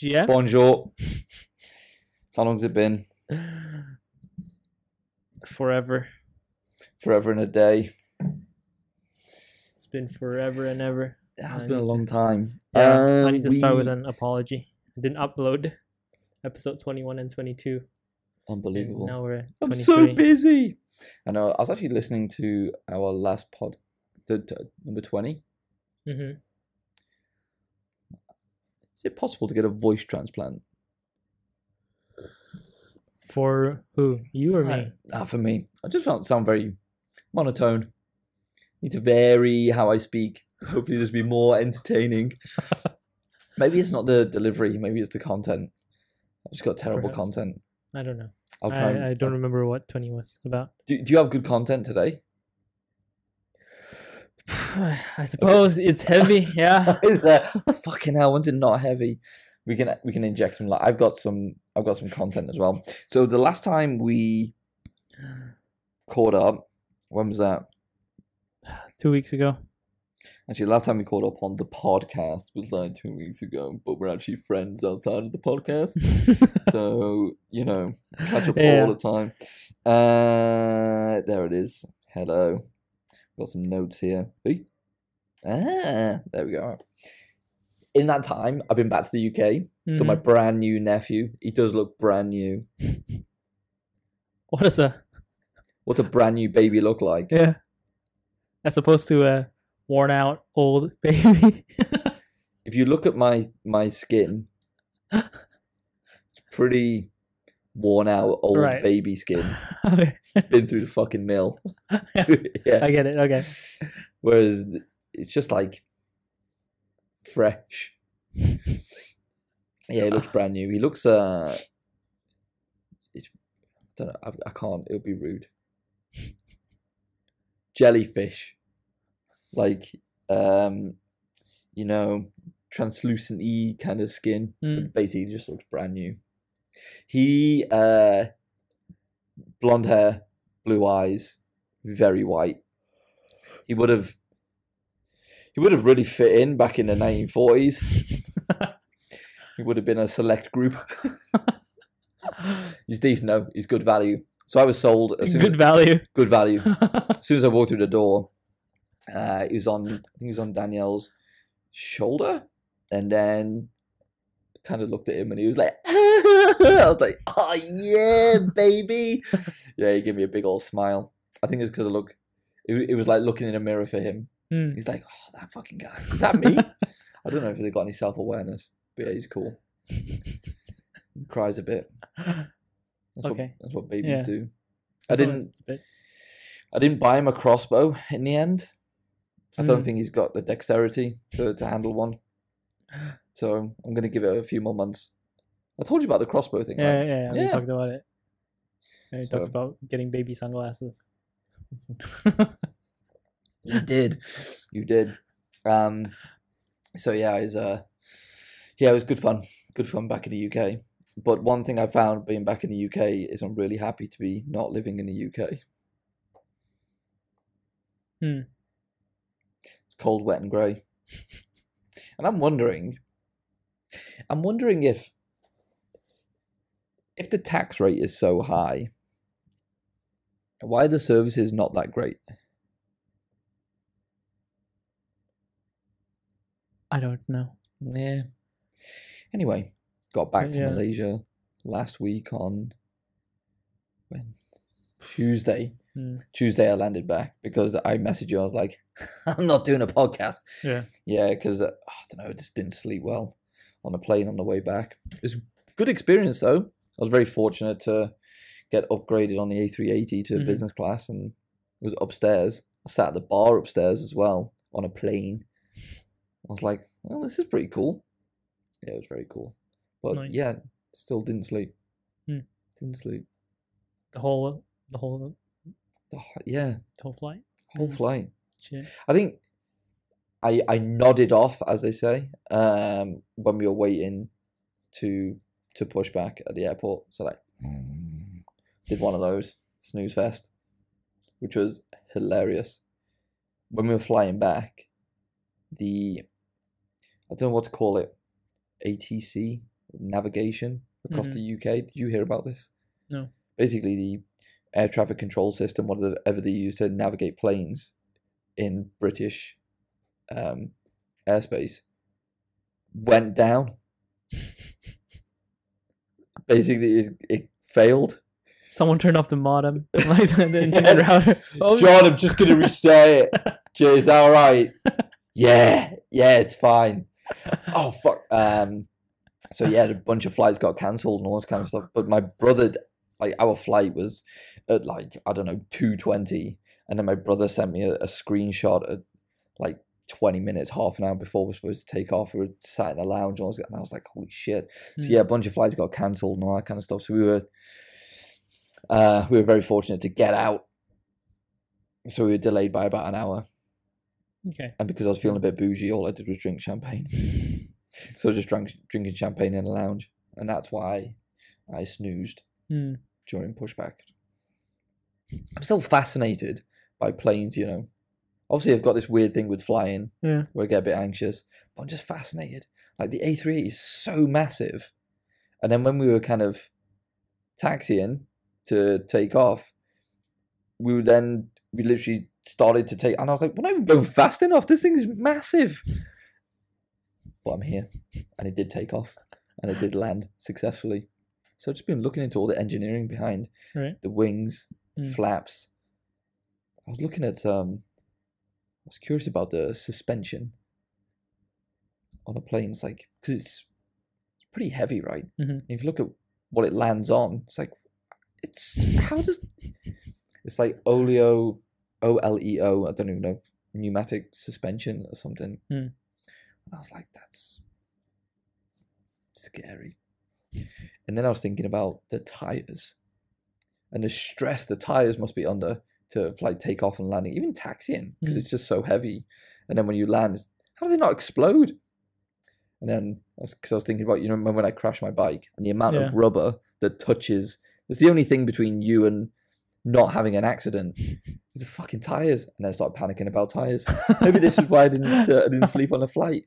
GF? Bonjour. How long's it been? Forever. Forever and a day. It's been forever and ever. It has I been a long time. Yeah, I Um, need to start with an apology. I didn't upload episode 21 and 22. and Unbelievable. now we're I'm so busy. I know. I was actually listening to our last pod, the, number 20. hmm Is it possible to get a voice transplant? For who? You or me? Ah, for me. I just sound very monotone. Need to vary how I speak. Hopefully, this will be more entertaining. maybe it's not the delivery. Maybe it's the content. I've just got terrible Perhaps. content. I don't know. I'll try. and- I, I don't remember what 20 was about. Do, do you have good content today? I suppose it's heavy. Yeah. Is there? Fucking hell! When's it not heavy? We can we can inject some. Like I've got some. I've got some content as well. So the last time we caught up, when was that? Two weeks ago. Actually, last time we caught up on the podcast was like two weeks ago, but we're actually friends outside of the podcast. so, you know, catch up Yeah. all the time. Uh, there it is. Hello. Got some notes here. Hey. Ah, there we go. In that time, I've been back to the UK. So my Mhm. brand new nephew, he does look brand new. What is a What's a brand new baby look like? yeah? As opposed to a worn out old baby. If you look at my my skin, it's pretty worn out old Right. baby skin. It's been through the fucking mill. I yeah. get it. Okay. Whereas it's just like fresh. Yeah, he looks brand new. He looks uh it's don't know, I, I can't, it would be rude. Jellyfish. Like um you know, translucent y kind of skin. Mm. But basically he just looks brand new. He uh blonde hair, blue eyes, very white. He would have he would have really fit in back in the 1940s. he would have been a select group. He's decent though. He's good value. So I was sold as soon Good as, value. good value. As soon as I walked through the door, uh, he was on. I think he was on Danielle's shoulder, and then kind of looked at him, and he was like, "I was like, oh yeah, baby." yeah, he gave me a big old smile. I think it's because I look. It, it was like looking in a mirror for him. Mm. He's like, "Oh, that fucking guy. Is that me?" I don't know if they got any self awareness, but yeah, he's cool. He cries a bit. That's Okay. what that's what babies Yeah. do. I didn't. as it's a bit- I didn't buy him a crossbow in the end. I don't Mm. think he's got the dexterity to, to handle one. So I'm gonna give it a few more months. I told you about the crossbow thing, Yeah, right? yeah, yeah. We talked about it. Yeah, we So- talked about getting baby sunglasses. You did. You did. Um so yeah, it's uh yeah, it was good fun. Good fun back in the UK. But one thing I found being back in the UK is I'm really happy to be not living in the UK. Hmm. It's cold, wet and grey. And I'm wondering I'm wondering if if the tax rate is so high, why are the services not that great? I don't know. Yeah. Anyway, got back to yeah. Malaysia last week on when Tuesday. Hmm. Tuesday I landed back because I messaged you. I was like, I'm not doing a podcast. Yeah. Yeah, because uh, I don't know, I just didn't sleep well on the plane on the way back. It was a good experience though. I was very fortunate to get upgraded on the A380 to Mhm. business class and it was upstairs. I sat at the bar upstairs as well on a plane. I was like, well, this is pretty cool. Yeah, it was very cool. But Nice. yeah, still didn't sleep. Hmm. Didn't sleep. The whole, the whole, The yeah, the whole flight. whole Mm. flight. Shit. I think I I nodded off, as they say, um, when we were waiting to to push back at the airport. So like, did one of those snooze fest, which was hilarious. When we were flying back, the I don't know what to call it, ATC navigation across Mhm. the UK. Did you hear about this? No. Basically, the air traffic control system, whatever they use to navigate planes in British um, airspace, went down. Basically, it, it failed. Someone turned off the modem, like the, internet router. Oh, John, I'm just gonna reset it. Cheers, all right. Yeah, yeah, it's fine. Oh fuck. Um, so yeah, a bunch of flights got cancelled and all this kind of stuff. But my brother, like our flight was at like I don't know two twenty, and then my brother sent me a, a screenshot at like twenty minutes, half an hour before we were supposed to take off. We were sat in the lounge, and I was, and I was like, holy shit. So Hmm. yeah, a bunch of flights got cancelled and all that kind of stuff. So we were, uh, we were very fortunate to get out. So we were delayed by about an hour, Okay. and because I was feeling a bit bougie, all I did was drink champagne. so I just drank drinking champagne in the lounge, and that's why I snoozed Hmm. during pushback. I'm still fascinated by planes, you know. Obviously, I've got this weird thing with flying Yeah. where I get a bit anxious, but I'm just fascinated. Like the A380 is so massive, and then when we were kind of taxiing to take off, we were then we literally started to take, and I was like, "We're not even going fast enough. This thing is massive." But I'm here, and it did take off, and it did land successfully. So I've just been looking into all the engineering behind Right. the wings, Mm. flaps. I was looking at um, I was curious about the suspension on a plane. It's like because it's, it's pretty heavy, right? Mhm. If you look at what it lands on, it's like it's how does it's like oleo O L E O. I don't even know pneumatic suspension or something. Mm. I was like, that's scary. And then I was thinking about the tires and the stress the tires must be under to like take off and landing, even taxiing because Mm. it's just so heavy. And then when you land, it's, how do they not explode? And then because I was thinking about you know when I crashed my bike and the amount Yeah. of rubber that touches. It's the only thing between you and not having an accident is the fucking tires. And then I started panicking about tires. Maybe this is why I didn't uh, I didn't sleep on the flight.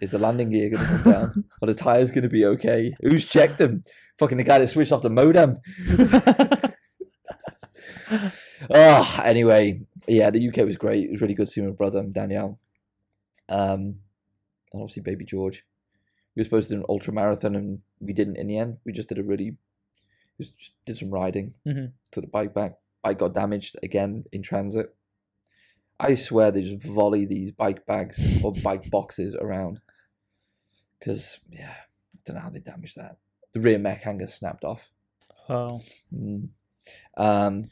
Is the landing gear going to come down? Are the tires going to be okay? Who's checked them? Fucking the guy that switched off the modem. Oh, anyway, yeah, the UK was great. It was really good seeing my brother and Danielle. Um, and obviously baby George. We were supposed to do an ultra marathon and we didn't in the end. We just did a really, just, just did some riding. Mhm. Took the bike back. Bike got damaged again in transit. I swear they just volley these bike bags or bike boxes around. Because, yeah, I don't know how they damaged that. The rear mech hanger snapped off. oh, Mm. Um,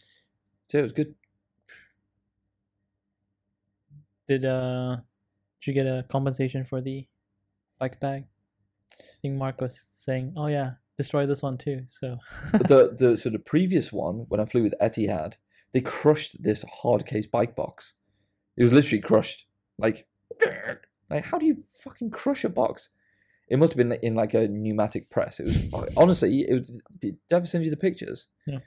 so it was good. did uh, did you get a compensation for the bike bag? I think Mark was saying, "Oh yeah, destroy this one too." So the the so the previous one when I flew with Etihad, they crushed this hard case bike box. It was literally crushed. Like, like how do you fucking crush a box? It must have been in like a pneumatic press. It was honestly. It was. Did I ever send you the pictures? Yeah.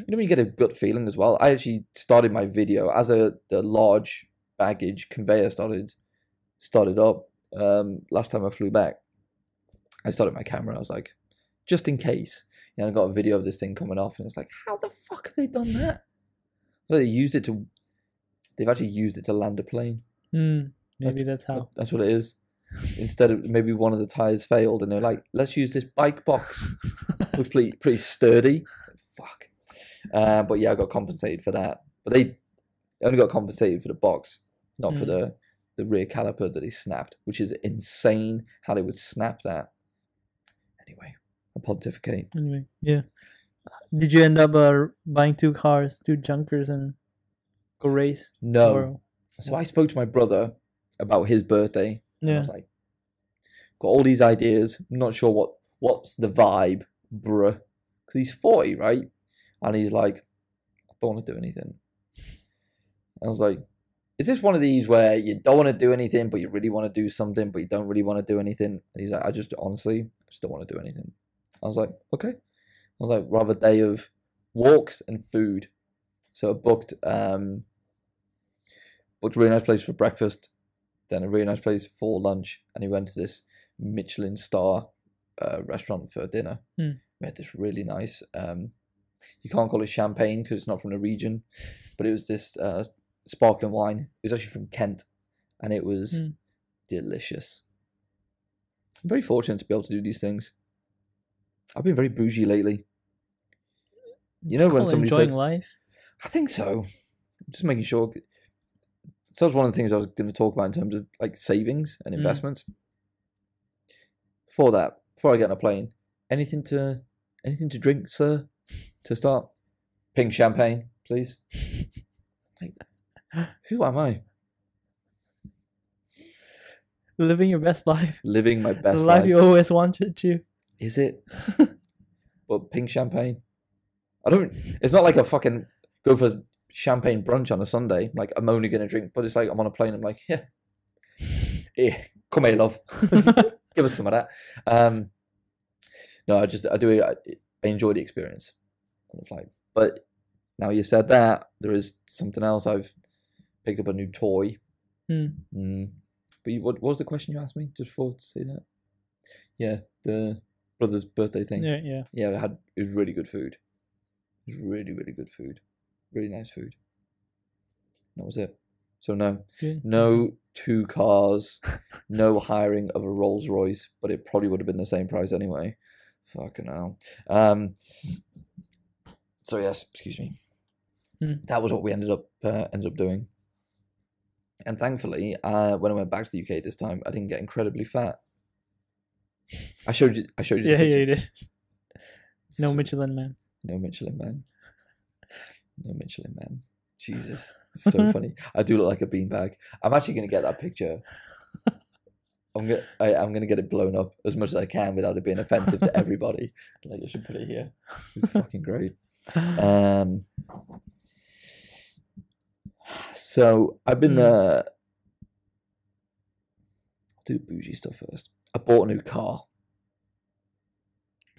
You know when you get a gut feeling as well. I actually started my video as a the large baggage conveyor started started up. Um, last time I flew back, I started my camera. I was like, just in case. And I got a video of this thing coming off, and it's like, how the fuck have they done that? So they used it to. They've actually used it to land a plane. Hmm, maybe that's how. That's what it is. Instead of maybe one of the tires failed, and they're like, let's use this bike box. Looks pretty pretty sturdy. Fuck. Uh, but yeah, I got compensated for that. But they only got compensated for the box, not for Mm. the the rear caliper that they snapped, which is insane how they would snap that. Anyway, I pontificate. Anyway, yeah. Did you end up uh, buying two cars, two junkers, and go race? No. Or- So I spoke to my brother about his birthday. And I yeah. was like, got all these ideas. I'm not sure what what's the vibe, bruh. Because he's 40, right? And he's like, I don't want to do anything. I was like, is this one of these where you don't want to do anything, but you really want to do something, but you don't really want to do anything? And he's like, I just honestly just don't want to do anything. I was like, okay. I was like, rather day of walks and food. So I booked um booked a really nice place for breakfast, then a really nice place for lunch, and he went to this Michelin star uh, restaurant for dinner. Hmm. We had this really nice. Um, you can't call it champagne because it's not from the region, but it was this uh, sparkling wine. It was actually from Kent, and it was Hmm. delicious. I'm very fortunate to be able to do these things. I've been very bougie lately. You know when somebody enjoying says, life. I think so. Just making sure. So that's one of the things I was going to talk about in terms of like savings and Mm. investments. Before that, before I get on a plane, anything to anything to drink, sir, to start? Pink champagne, please. like, who am I? Living your best life. Living my The best life, The life. you always wanted to. Is it? but pink champagne. I don't. It's not like a fucking go for champagne brunch on a Sunday. Like I'm only gonna drink, but it's like I'm on a plane. I'm like, yeah, yeah, come here, love. Give us some of that. Um, no, I just I do I, I enjoy the experience on the flight. But now you said that, there is something else. I've picked up a new toy. Hmm. Mm. But you, what, what was the question you asked me just before to say that? Yeah, the brother's birthday thing. Yeah, yeah. Yeah, it had it was really good food. It was really, really good food. Really nice food. That was it. So no, Good. no two cars, no hiring of a Rolls Royce, but it probably would have been the same price anyway. Fucking hell. Um. So yes, excuse me. Hmm. That was what we ended up uh, ended up doing. And thankfully, uh, when I went back to the UK this time, I didn't get incredibly fat. I showed you. I showed you. Yeah, yeah, you did. No So- Michelin man. no Michelin man. No Michelin man. Jesus. So funny. I do look like a beanbag. I'm actually gonna get that picture. I'm gonna I, I'm gonna get it blown up as much as I can without it being offensive to everybody. Like I should put it here. It's fucking great. Um so I've been uh I'll do the bougie stuff first. I bought a new car.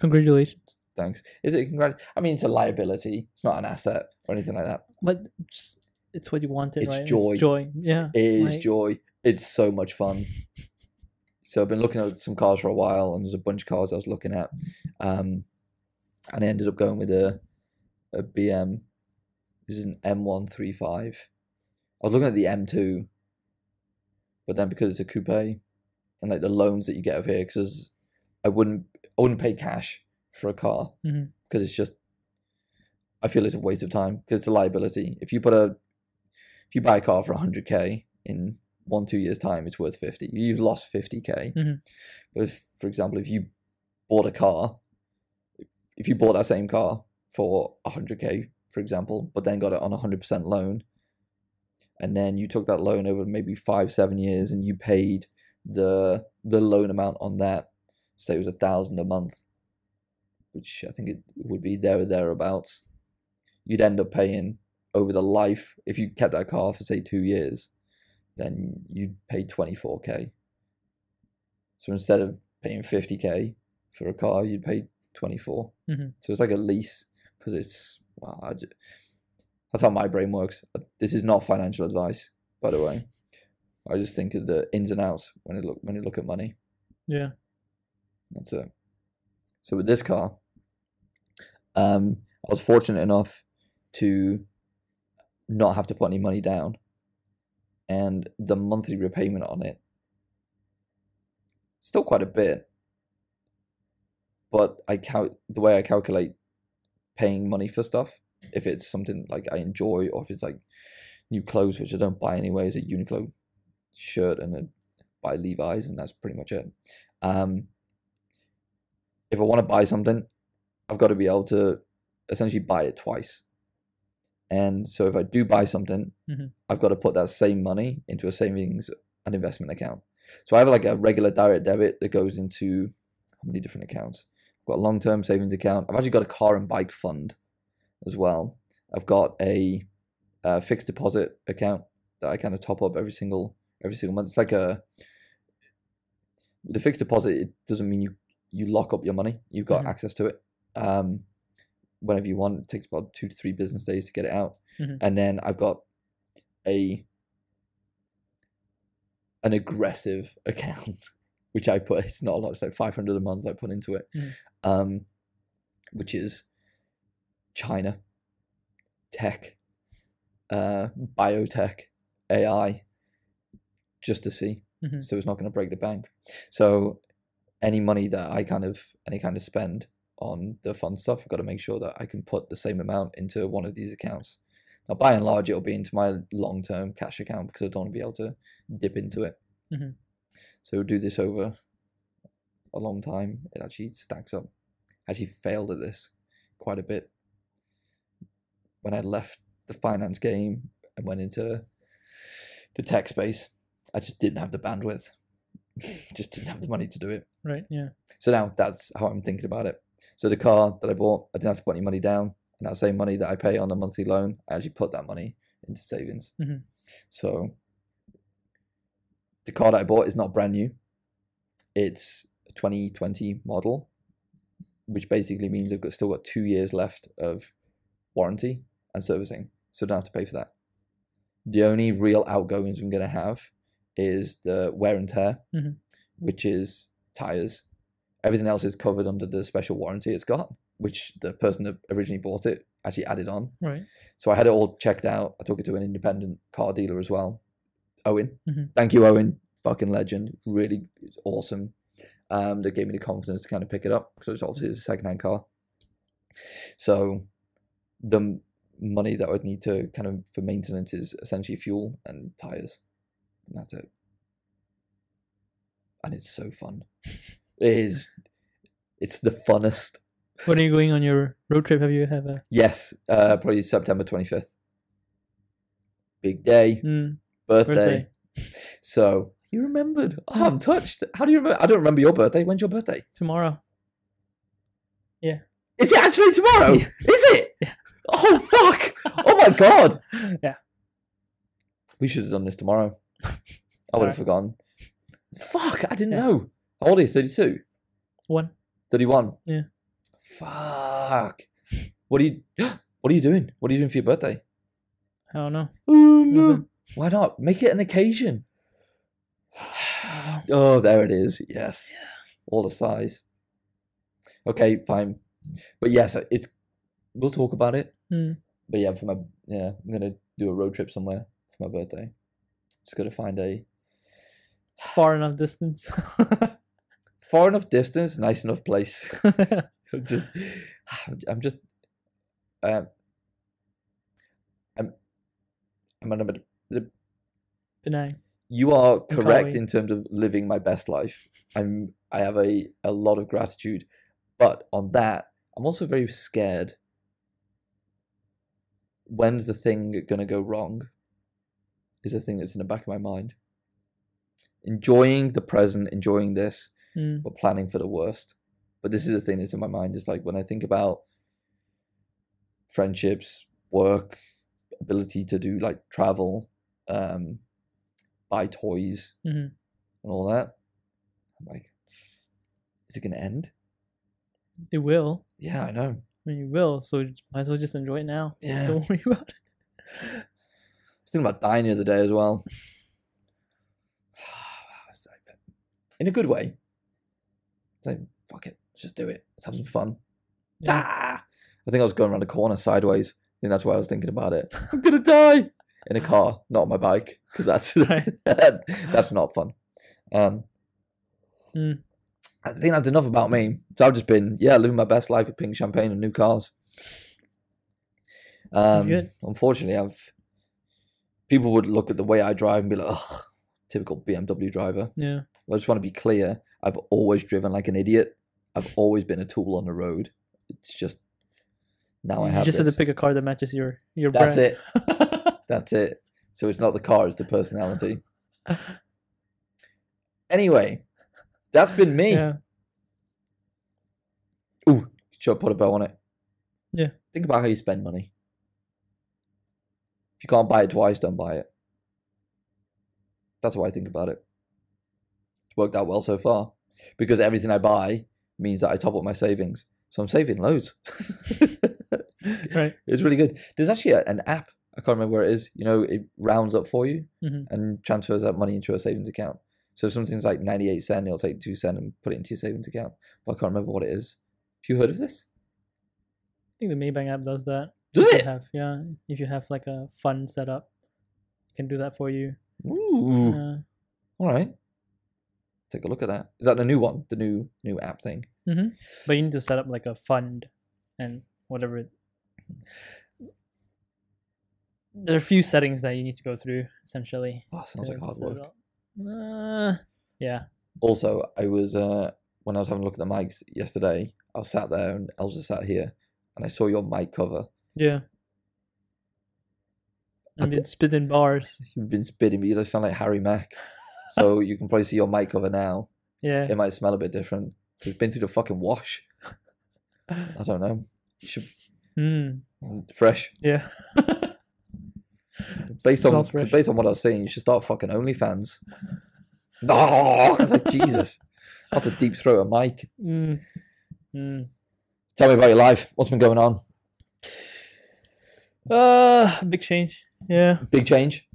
Congratulations. Thanks. Is it congrat? I mean, it's a liability. It's not an asset or anything like that. But it's, it's what you wanted, It's right? joy. It's joy. Yeah. It is like- joy. It's so much fun. So I've been looking at some cars for a while, and there's a bunch of cars I was looking at, um, and I ended up going with a a BM. It was an M135. I was looking at the M2, but then because it's a coupe, and like the loans that you get over here, because I wouldn't I wouldn't pay cash for a car because it's just I feel it's a waste of time because it's a liability. If you put a if you buy a car for 100k in one two years time, it's worth 50. You've lost 50k. Mhm. But if, for example, if you bought a car, if you bought that same car for 100k, for example, but then got it on a 100% loan, and then you took that loan over maybe five seven years, and you paid the the loan amount on that, say it was a thousand a month, which I think it would be there or thereabouts, you'd end up paying over the life if you kept that car for say two years, then you'd pay 24k. So instead of paying 50k for a car, you'd pay 24. Mhm. So it's like a lease because it's well, I ju- that's how my brain works. Uh, This is not financial advice, by the way. I just think of the ins and outs when I look when you look at money. Yeah. That's it. So with this car, um, I was fortunate enough to not have to put any money down, and the monthly repayment on it still quite a bit. But I cal- the way I calculate paying money for stuff, if it's something like I enjoy, or if it's like new clothes which I don't buy anyway, is a Uniqlo shirt and a buy Levi's, and that's pretty much it. Um, if I want to buy something, I've got to be able to essentially buy it twice. And so if I do buy something, Mhm. I've got to put that same money into a savings and investment account. So I have like a regular direct debit that goes into how many different accounts? I've got a long term savings account. I've actually got a car and bike fund as well. I've got a, uh fixed deposit account that I kind of top up every single every single month. It's like a the fixed deposit. It doesn't mean you you lock up your money. You've got Mhm. access to it um, whenever you want. It takes about two to three business days to get it out. Mhm. And then I've got a an aggressive account which I put. It's not a lot. It's like five hundred a month I put into it, Mhm. um, which is China, tech, uh, biotech, AI, just to see. Mhm. So it's not going to break the bank. So any money that I kind of any kind of spend on the fun stuff, I've got to make sure that I can put the same amount into one of these accounts. Now, by and large, it'll be into my long term cash account because I don't want to be able to dip into it. Mhm. So do this over a long time. It actually stacks up. I actually failed at this quite a bit when I left the finance game and went into the tech space. I just didn't have the bandwidth. just didn't have the money to do it. Right. Yeah. So now that's how I'm thinking about it. So the car that I bought, I didn't have to put any money down, and that same money that I pay on a monthly loan, I actually put that money into savings. Mhm. So the car that I bought is not brand new. It's a 2020 model, which basically means I've got, still got two years left of warranty and servicing, so I don't have to pay for that. The only real outgoings I'm going to have is the wear and tear, Mhm. which is tires. Everything else is covered under the special warranty it's got, which the person that originally bought it actually added on. Right. So I had it all checked out. I took it to an independent car dealer as well. Owen. Mhm. Thank you, Owen. Fucking legend. Really awesome. Um, they gave me the confidence to kind of pick it up because it's obviously it's a second hand car. So the money that I would need to kind of for maintenance is essentially fuel and tires. And that's it. And it's so fun. It is it's the funnest. When are you going on your road trip? Have you have a Yes, uh probably September twenty fifth. Big day. mm, birthday. birthday? So you remembered. Oh, I'm touched. How do you remember? I don't remember your birthday. When's your birthday? tomorrow? Yeah. Is it actually tomorrow? Yeah. Is it? Yeah. Oh fuck! Oh my god! Yeah. We should have done this tomorrow. I would have forgotten. Fuck! I didn't Yeah. know. How old are you? Thirty-two. One. 31? Yeah. Fuck. What are you? What are you doing? What are you doing for your birthday? I don't know. Oh no! Nothing. Why not? Make it an occasion. I don't know. Oh, there it is. Yes. Yeah. All the size. Okay, fine. But yes, it's. We'll talk about it. Mm. But yeah, for my yeah, I'm gonna do a road trip somewhere for my birthday. Just gotta find a Far enough distance. far enough distance, nice enough place. I'm just, I'm just, um, I'm, I'm on a, Penang. you are correct in terms of living my best life. I'm I have a, a lot of gratitude, but on that, I'm also very scared. When's the thing gonna go wrong? Is the thing that's in the back of my mind. Enjoying the present, enjoying this, Mm. but planning for the worst. But this is the thing that's in my mind. Is like when I think about friendships, work, ability to do like travel, um, buy toys, Mhm. and all that. I'm like, is it gonna end? It will. Yeah, I know. I mean, it will. So might as well just enjoy it now. Yeah. Don't worry about it. I was thinking about dying the other day as well. In a good way. Like, fuck it, let's just do it. Let's have some fun. Yeah. Ah! I think I was going around the corner sideways. I think that's why I was thinking about it. I'm gonna die in a car, not on my bike, because that's that's not fun. Um, Mm. I think that's enough about me. So I've just been, yeah, living my best life with pink champagne and new cars. Um. Unfortunately, I've people would look at the way I drive and be like, "Ugh, typical BMW driver." Yeah. I just want to be clear. I've always driven like an idiot. I've always been a tool on the road. It's just now I have. you just this. have to pick a car that matches your your That's brand. it. That's it. So it's not the car; it's the personality. Anyway, that's been me. yeah. Ooh, should I put a bow on it? Yeah. Think about how you spend money. If you can't buy it twice, don't buy it. That's why I think about it. It's worked out well so far. Because everything I buy means that I top up my savings. So I'm saving loads. Right. It's really good. There's actually a, an app. I can't remember where it is. You know, it rounds up for you Mhm. and transfers that money into a savings account. So if something's like 98 cent, it'll take 2 cent and put it into your savings account. But I can't remember what it is. Have you heard of this? I think the Maybank app does that. Does If it? Have yeah. If you have like a fund set up, it can do that for you. Ooh. Uh, All right. Take a look at that. Is that the new one? The new new app thing? hmm But you need to set up like a fund and whatever. It... There are a few settings that you need to go through essentially. Oh, sounds like hard work. Uh, yeah. Also, I was uh when I was having a look at the mics yesterday, I was sat there and Elsa sat here, and I saw your mic cover. Yeah. I've d- been spitting bars. You've been spitting, but you sound like Harry Mack. So you can probably see your mic cover now. Yeah. It might smell a bit different. It's been through the fucking wash. I don't know. You should Mm, fresh. yeah. Based on fresh. based on what I was saying, you should start fucking OnlyFans. No, I like Jesus. I a deep throat a mic. Mm, mm. Tell me about your life. What's been going on? Uh, big change. Yeah. Big change.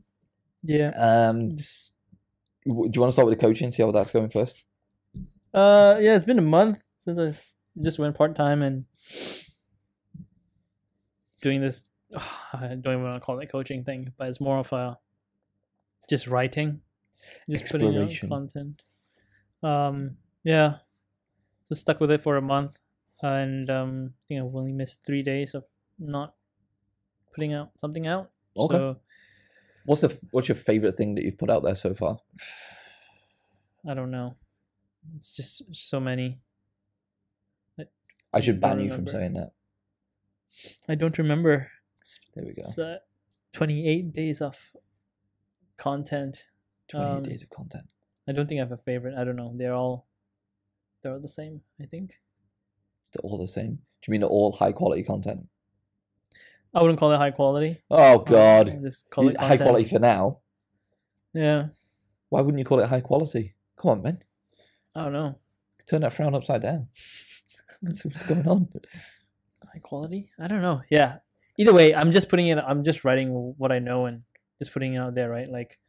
Yeah. Um, Just do you want to start with the coaching? See how that's going first. Uh, yeah, it's been a month since I s- just went part time and doing this. I don't even want to call it coaching thing, but it's more of a just writing, just putting out content. Um, yeah, so stuck with it for a month, and um, I think I've only missed three days of not putting out something out. Okay. So What's the what's your favorite thing that you've put out there so far? I don't know. It's just so many. I should Don't ban you from saying that. I don't remember. There we go. It's uh, 28 days of content. Twenty um, days of content. I don't think I have a favorite. I don't know. They're all they're all the same, I think. They're all the same. Do you mean they're all high quality content? I wouldn't call it high quality. Oh God, just call it high content. quality for now. Yeah. Why wouldn't you call it high quality? Come on, man. I don't know. Turn that frown upside down. That's what's going on. High quality? I don't know. Yeah. Either way, I'm just putting it I'm just writing what I know and just putting it out there, right? Like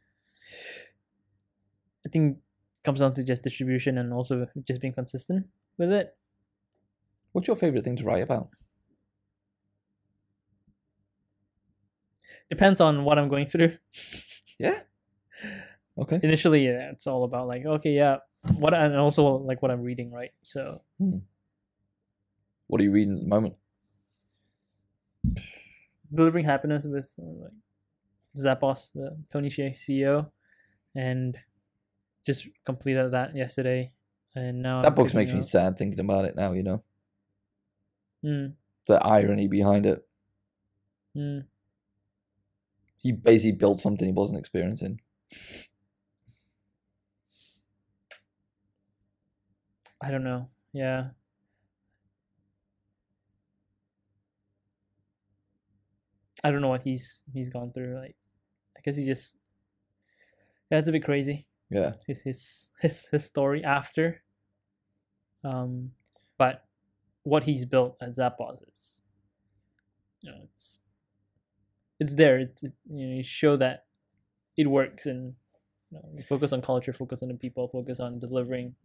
I think it comes down to just distribution and also just being consistent with it. What's your favorite thing to write about? Depends on what I'm going through. Yeah. Okay. initially yeah, it's all about like okay yeah what and also like what i'm reading right so What are you reading at the moment? delivering happiness with uh, like zappos the tony Hsieh ceo and just completed that yesterday and now That book makes me sad thinking about it now. You know Mm, the irony behind it. mm. He basically built something he wasn't experiencing. i don't know yeah i don't know what he's he's gone through like i guess he just yeah it's a bit crazy Yeah. his his his, his story after. Um, but what he's built at Zappos is, you know, it's it's there. It's it, you know, you show that it works, and you know, you focus on culture, focus on the people, focus on delivering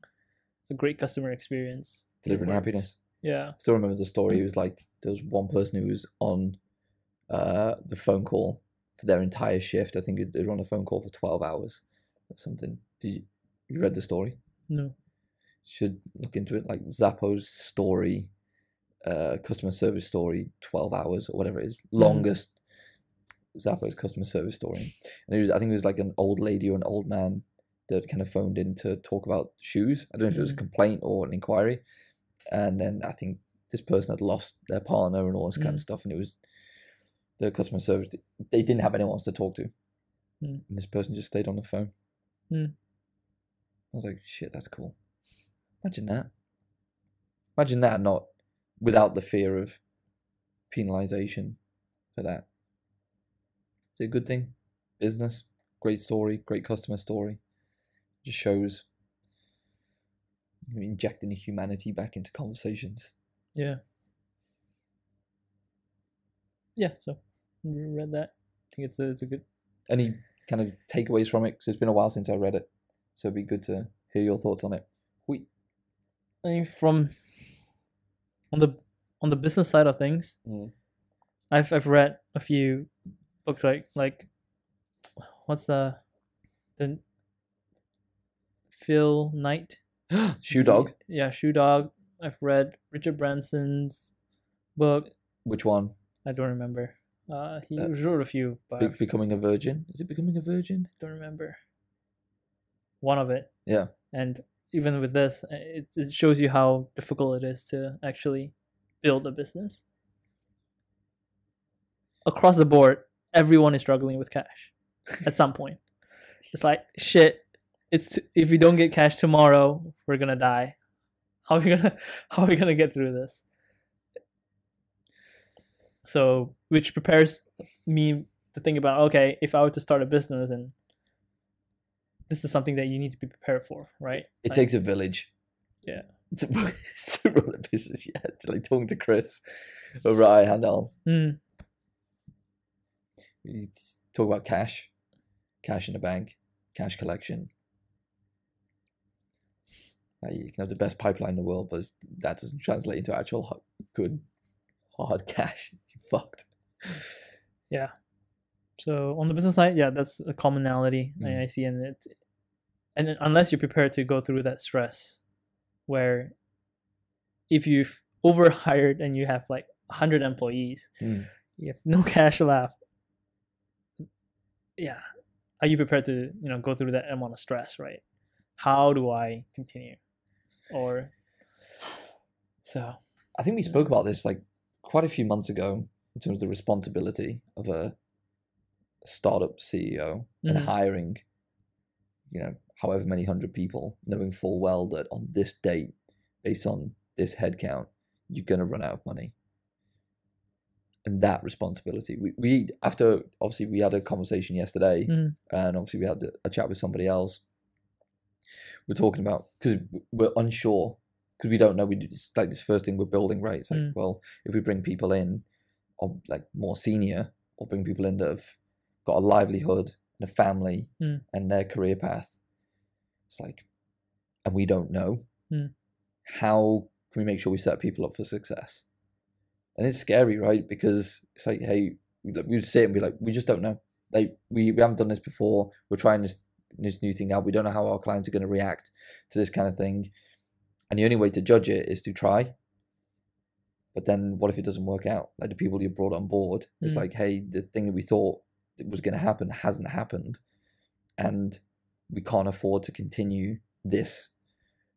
a great customer experience. Delivering happiness. Yeah. Still remember the story. It was like there was one person who was on uh, the phone call for their entire shift. I think they were on a phone call for twelve hours or something. Did you, you read the story? No. Should look into it. Like Zappos story, uh, customer service story, twelve hours or whatever it is, longest Zappos customer service story. And it was, I think it was like an old lady or an old man that kind of phoned in to talk about shoes. I don't know if it was a Mhm. complaint or an inquiry. And then I think this person had lost their partner and all this kind of Mm. stuff. And it was the customer service, they didn't have anyone else to talk to. Mm. And this person just stayed on the phone. Mm. I was like, shit, that's cool. Imagine that. Imagine that not without the fear of penalization for that. It's a good thing. Business, great story, great customer story. Just shows injecting the humanity back into conversations. Yeah. Yeah. So read that. I think it's a it's a good. Any kind of takeaways from it? Because it's been a while since I read it. So it'd be good to hear your thoughts on it. We I mean, from on the on the business side of things, Mm. I've I've read a few books like like what's the the Phil Knight Shoe Dog. Yeah, Shoe Dog. I've read Richard Branson's book. Which one? I don't remember. Uh, he Uh, wrote a few, Be- becoming a virgin. Is it becoming a virgin? I don't remember. One of it. Yeah. And even with this, uh, it, it shows you how difficult it is to actually build a business. Across the board, everyone is struggling with cash at some point. It's like shit. It's t- if we don't get cash tomorrow, we're gonna die. How are we gonna How are we gonna get through this? So, which prepares me to think about okay, if I were to start a business and this is something that you need to be prepared for, right? It Like- takes a village. Yeah. To, to run a business, yeah. To like talking to Chris over at iHandle. Hmm. S- talk about cash, cash in the bank, cash collection. Like, you can have the best pipeline in the world, but if that doesn't translate into actual good, hard cash. You fucked. Yeah. So on the business side, yeah, that's a commonality I- Mm. I see, and it, and unless you're prepared to go through that stress, where if you've overhired and you have like hundred employees, Mm. you have no cash left. Yeah, are you prepared to you know go through that amount of stress, right? How do I continue, or so? I think we spoke about this like quite a few months ago in terms of the responsibility of a startup CEO and Mhm. hiring, you know, however many hundred people, knowing full well that on this date, based on this headcount, you're gonna run out of money. And that responsibility, we, we after obviously we had a conversation yesterday, Mhm. and obviously we had a chat with somebody else. We're talking about because we're unsure because we don't know. We it's like this first thing we're building, right? It's like, Mm. well, if we bring people in, or like more senior, or bring people in that have got a livelihood and a family Mm. and their career path, it's like, and we don't know. Mm. How can we make sure we set people up for success? And it's scary, right? Because it's like, hey, we sit and be like, we just don't know. Like we, we haven't done this before. We're trying this this new thing out. We don't know how our clients are going to react to this kind of thing. And the only way to judge it is to try. But then what if it doesn't work out? Like the people you brought on board, it's Mm. like, hey, the thing that we thought was going to happen hasn't happened. And we can't afford to continue this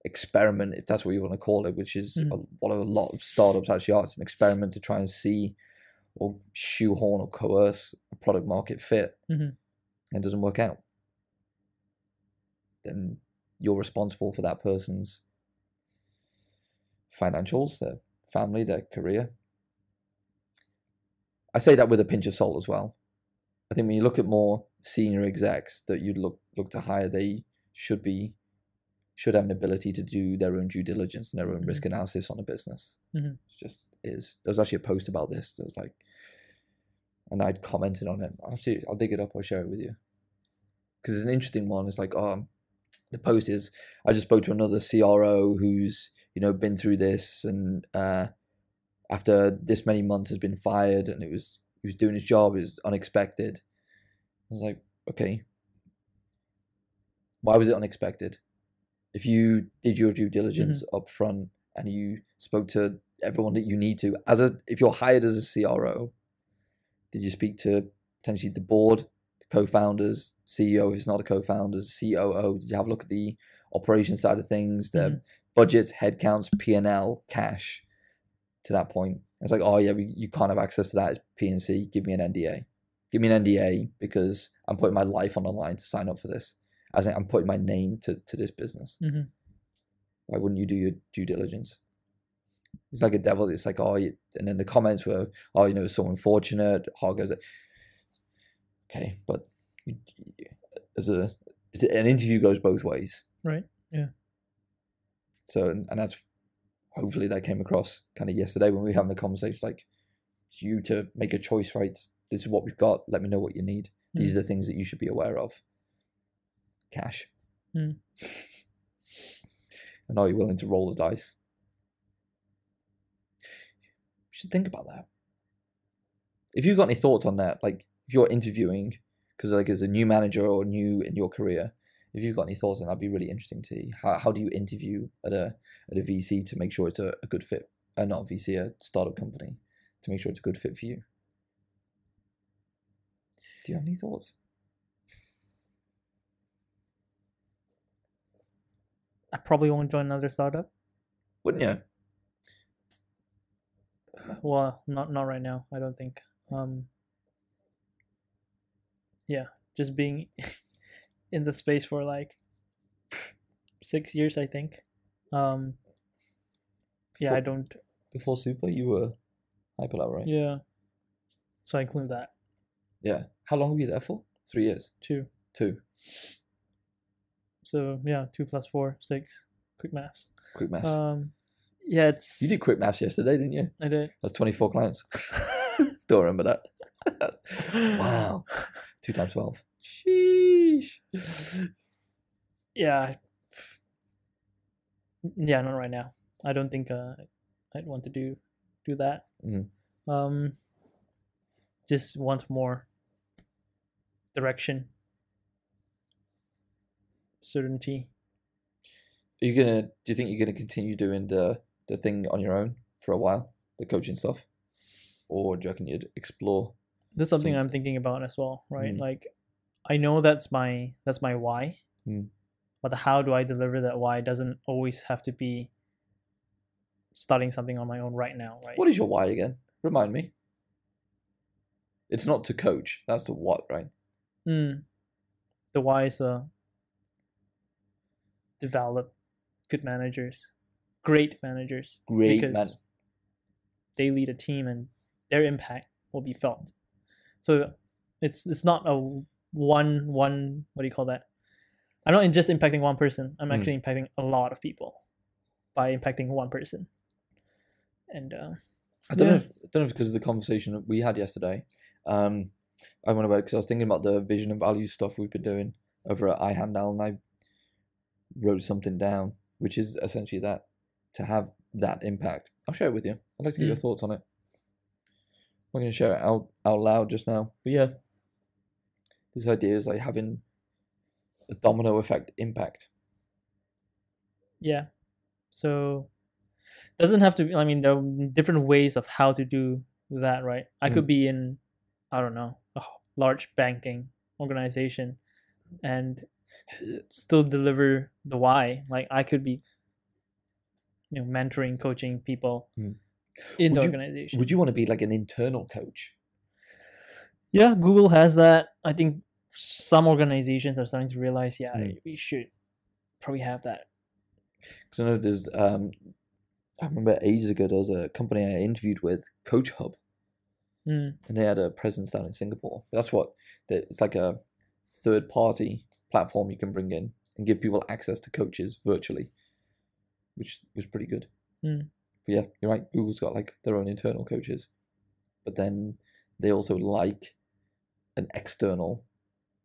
experiment, if that's what you want to call it, which is Mm. a, what a lot of startups actually are. It's an experiment to try and see or shoehorn or coerce a product market fit Mhm. and it doesn't work out. Then you're responsible for that person's financials, their family, their career. I say that with a pinch of salt as well. I think when you look at more senior execs that you'd look look to hire, they should be should have an ability to do their own due diligence and their own risk analysis on a business. Mhm. It just is. There was actually a post about this. That was like, and I'd commented on it. I'll actually, I'll dig it up. I'll share it with you because it's an interesting one. It's like, oh, the post is I just spoke to another CRO who's you know been through this and uh, after this many months has been fired and it was he was doing his job. It was unexpected. I was like, okay, why was it unexpected? If you did your due diligence up front and you spoke to everyone that you need to, as a if you're hired as a CRO, did you speak to potentially the board, the co-founders, CEO if it's not a co-founders, COO? Did you have a look at the operation side of things, the Mhm. budgets, headcounts, P and L, cash? To that point, it's like, oh yeah, we, you can't have access to that. It's P and C. Give me an NDA. Give me an NDA because I'm putting my life on the line to sign up for this. As in, I'm putting my name to, to this business. Mhm. Why wouldn't you do your due diligence? It's like a devil. It's like, oh, you, and then the comments were, oh, you know, so unfortunate. How goes it? Okay, but you, as a it's an interview goes both ways. Right, yeah. So, and, and that's hopefully that came across kind of yesterday when we were having a conversation. Like, it's you to make a choice, right? This is what we've got. Let me know what you need. These are the things that you should be aware of. Cash. Mm. and are you willing to roll the dice? You should think about that. If you've got any thoughts on that, like if you're interviewing, because like as a new manager or new in your career, if you've got any thoughts on that, that'd be really interesting to you. How, how do you interview at a at a VC to make sure it's a, a good fit? Uh, not a VC, a startup company to make sure it's a good fit for you. Do you have any thoughts? I probably won't join another startup. Wouldn't you? Well, not not right now. I don't think. Um. Yeah, just being in the space for like six years, I think. Um. Yeah, I don't. Before Super, you were Hyperlab, right? Yeah. So I include that Yeah. How long were you there for? Three years. Two. Two. So yeah, two plus four, six. Quick maths. Quick maths. Um. Yeah, it's. you did quick maths yesterday, didn't you? I did. That's 24 clients. Still remember that. wow. Two times 12. Sheesh. yeah yeah not right now i don't think uh, i'd want to do do that Mm. um just want more direction certainty Are you gonna? Do you think you're gonna continue doing the the thing on your own for a while, the coaching stuff, or do you reckon you'd explore? that's something i'm thinking about as well right Mm. like i know that's my that's my why Mm. but the how do i deliver that why doesn't always have to be starting something on my own right now right What is your why again? Remind me. It's not to coach. That's the what, right? Mm. The why is the develop good managers, great managers. Great because man. They lead a team and their impact will be felt. So it's it's not a one one what do you call that? I'm not in just impacting one person. I'm Mm. actually impacting a lot of people by impacting one person. And uh, I don't know. If, I don't know if because of the conversation that we had yesterday. Um, I went about because I was thinking about the vision and values stuff we've been doing over at iHandle, and I wrote something down, which is essentially that to have that impact. I'll share it with you. I'd like to get your Mm. thoughts on it. I'm going to share it out out loud just now. But yeah, this idea is like having a domino effect impact. yeah, so doesn't have to be. I mean, there are different ways of how to do that, right? I could be in, I don't know, a large banking organization, and still deliver the why. Like I could be, you know, mentoring, coaching people Mm. in Would the you- organization. Would you want to be like an internal coach? Yeah, Google has that. I think some organizations are starting to realize, yeah, Mm. we should probably have that. Because I know there's, um, I remember ages ago there was a company I interviewed with, CoachHub, Mm. and they had a presence down in Singapore. That's what that- it's like a third party platform you can bring in and give people access to coaches virtually, which was pretty good. Mm. But yeah, you're right. Google's got like their own internal coaches, but then they also like an external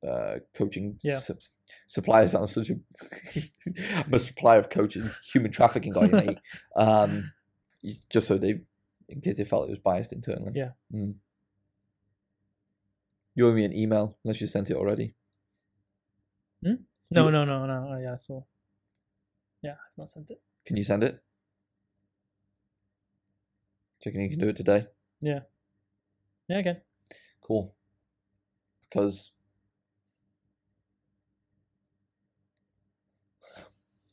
uh, coaching Yeah. sup- supplier. Sounds such a I'm a supplier of coaching, human trafficking guy, mate. Um, just so they, in case they felt it was biased internally. Yeah. Mm. You owe me an email unless you sent it already. No, You- no, no, no. uh, Yeah, so yeah, I've not sent it. Can you send it? Checking you can do it today. Yeah, Yeah, okay. Cool. Because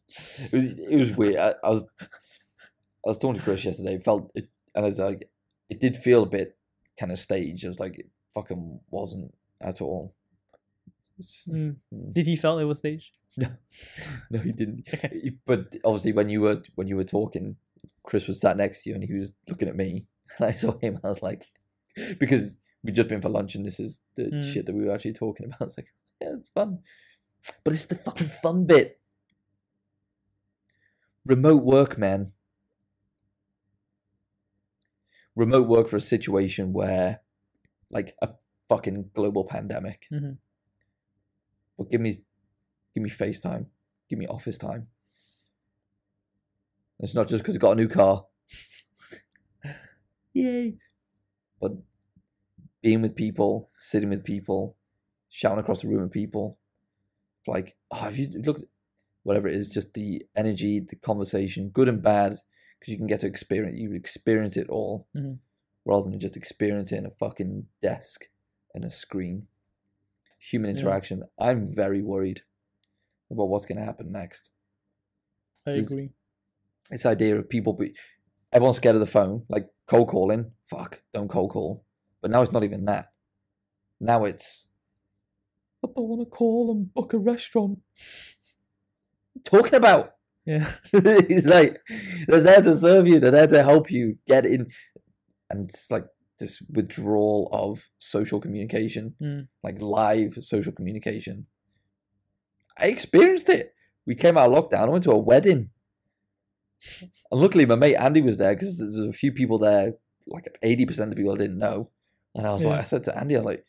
it was it was weird. I, I was I was talking to Chris yesterday. It felt it, and it's like it did feel a bit kind of staged. It was like it fucking wasn't at all. Mm. Did he felt it was staged? No, no, he didn't. Okay. But obviously, when you were when you were talking, Chris was sat next to you and he was looking at me, and I saw him. I was like, because we'd just been for lunch and this is the Mm. shit that we were actually talking about. It's like, yeah, it's fun, but it's the fucking fun bit. Remote work, man. Remote work for a situation where, like, a fucking global pandemic. Mhm. Well, give me, give me FaceTime give me office time. It's not just because I got a new car. Yay! But being with people, sitting with people, shouting across the room with people, like, oh, if you look, whatever it is, just the energy, the conversation, good and bad, because you can get to experience, you experience it all, Mhm. rather than just experience it in a fucking desk and a screen. Human Yeah. interaction. I'm very worried about what's going to happen next. I This- agree. This idea of people, be, everyone's scared of the phone, like cold calling. Fuck, don't cold call. But now it's not even that. Now it's, I don't want to call and book a restaurant. Talking about. Yeah. it's like they're there to serve you. They're there to help you get in, and it's like this withdrawal of social communication, Mm. like live social communication. I experienced it. We came out of lockdown. I went to a wedding, and luckily my mate Andy was there because there's a few people there. Like eighty percent of the people I didn't know, and I was like, I said to Andy, I was like,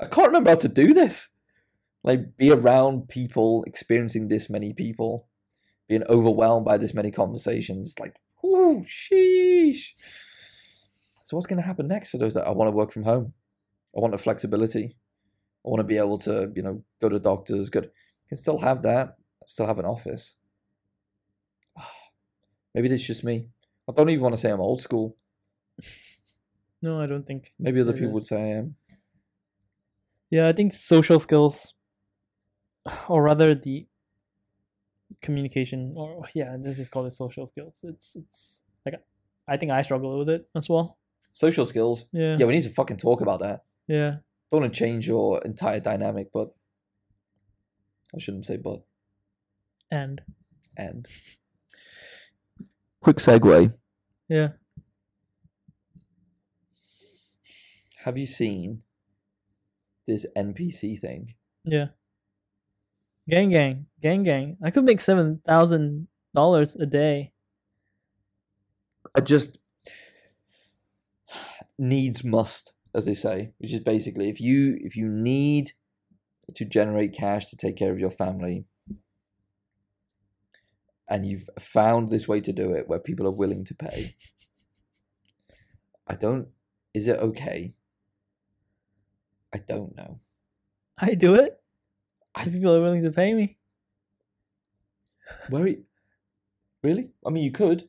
I can't remember how to do this. Like, be around people, experiencing this many people being overwhelmed by this many conversations. Like, whoo, sheesh. So what's going to happen next for those that I want to work from home? I want the flexibility. I want to be able to, you know, go to doctors. Good, can still have that. Still have an office. Maybe that's just me. I don't even want to say I'm old school. No, I don't think. Maybe other people is. would say I am. Yeah, I think social skills, or rather the communication, or yeah, let's just call it social skills. It's it's like I think I struggle with it as well. Social skills. Yeah, Yeah, we need to fucking talk about that. yeah. Don't want to change your entire dynamic, but I shouldn't say but. And And quick segue. yeah, Have you seen this NPC thing? yeah. Gang, gang, gang, gang. I could make seven thousand dollars a day. I just needs must, as they say, which is basically if you if you need to generate cash to take care of your family and you've found this way to do it where people are willing to pay. I don't is it okay? I don't know. I do it. I- people are willing to pay me. Where are you? Really? I mean you could.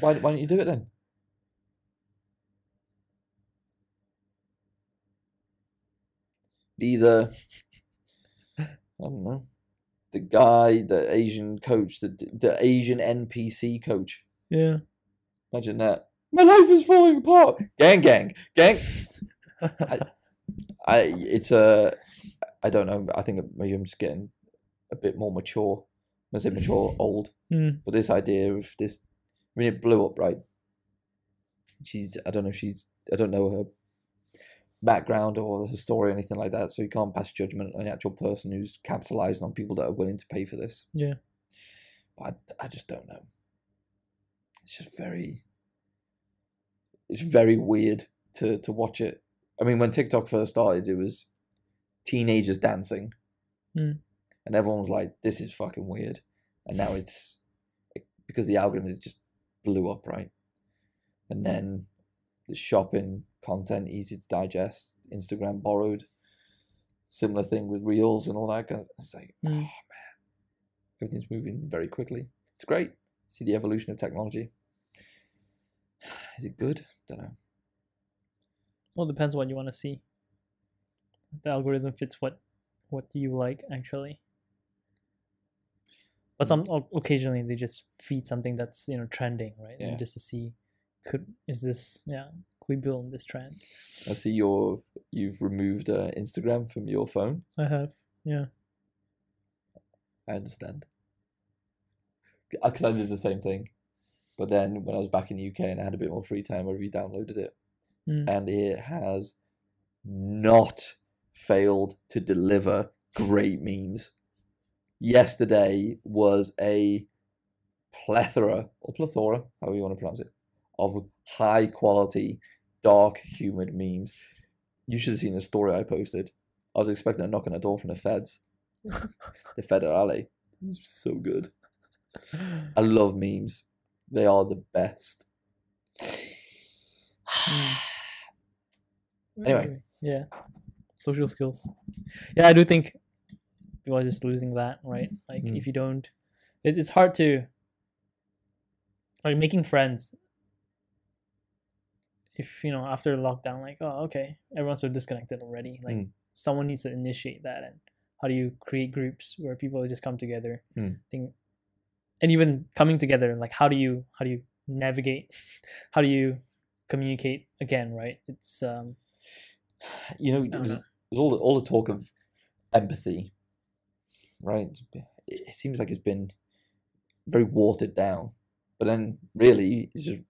Why why don't you do it then? Either I don't know. The guy, the Asian coach, the the Asian NPC coach. Yeah. Imagine that. My life is falling apart. Gang, gang, gang. I, it's a, I don't know. I think maybe I'm just getting a bit more mature. I say mature, old. Mm. But this idea of this, I mean, it blew up, right? She's, I don't know, she's, I don't know her background or the story or anything like that, so you can't pass judgment on the actual person who's capitalizing on people that are willing to pay for this. Yeah. But I, I just don't know. It's just very, it's very weird to to watch it. I mean, when TikTok first started, it was teenagers dancing, Mm. and everyone was like, "This is fucking weird," and now it's because the algorithm just blew up, right? And then the shopping content, easy to digest, Instagram borrowed. Similar thing with reels and all that. Kind of, it's like, Mm. oh man, everything's moving very quickly. It's great. See the evolution of technology. Is it good? Don't know. Well, it depends what you want to see. The algorithm fits what what you like actually. But some occasionally they just feed something that's you know trending, right? And just to see, could is this yeah? We build on this trend? I see your you've removed uh, Instagram from your phone. I have yeah. I understand. Because I did the same thing, but then when I was back in the UK and I had a bit more free time, I re-downloaded it, Mm. and it has not failed to deliver great memes. Yesterday was a plethora or plethora, however you want to pronounce it, of high quality, dark, humid memes. You should have seen the story I posted. I was expecting a knock on the door from the feds, the federale. It's so good. I love memes. They are the best. Anyway. yeah, social skills. Yeah, I do think people are just losing that, right? Like Mm. if you don't, it, it's hard to like making friends. If you know after lockdown, like oh okay, everyone's so disconnected already. Like Mm. someone needs to initiate that, and how do you create groups where people just come together? Mm. Think, and even coming together, like how do you how do you navigate? how do you communicate again? Right? It's um you know, there's, there's all all the talk of empathy, right? It seems like it's been very watered down, but then really it's just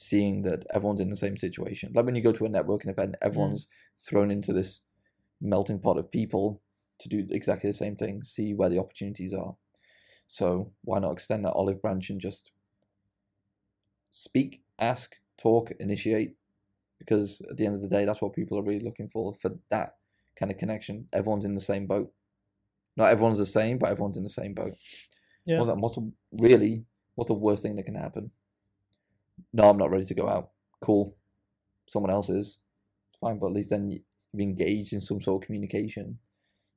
seeing that everyone's in the same situation. Like when you go to a networking event, everyone's thrown into this melting pot of people to do exactly the same thing, see where the opportunities are. So why not extend that olive branch and just speak, ask, talk, initiate, because at the end of the day, that's what people are really looking for for that kind of connection. Everyone's in the same boat. Not everyone's the same, but everyone's in the same boat. yeah. What's, that- what's really what's the worst thing that can happen? No, I'm not ready to go out. Cool. Someone else is. Fine, but at least then you- you've engaged in some sort of communication.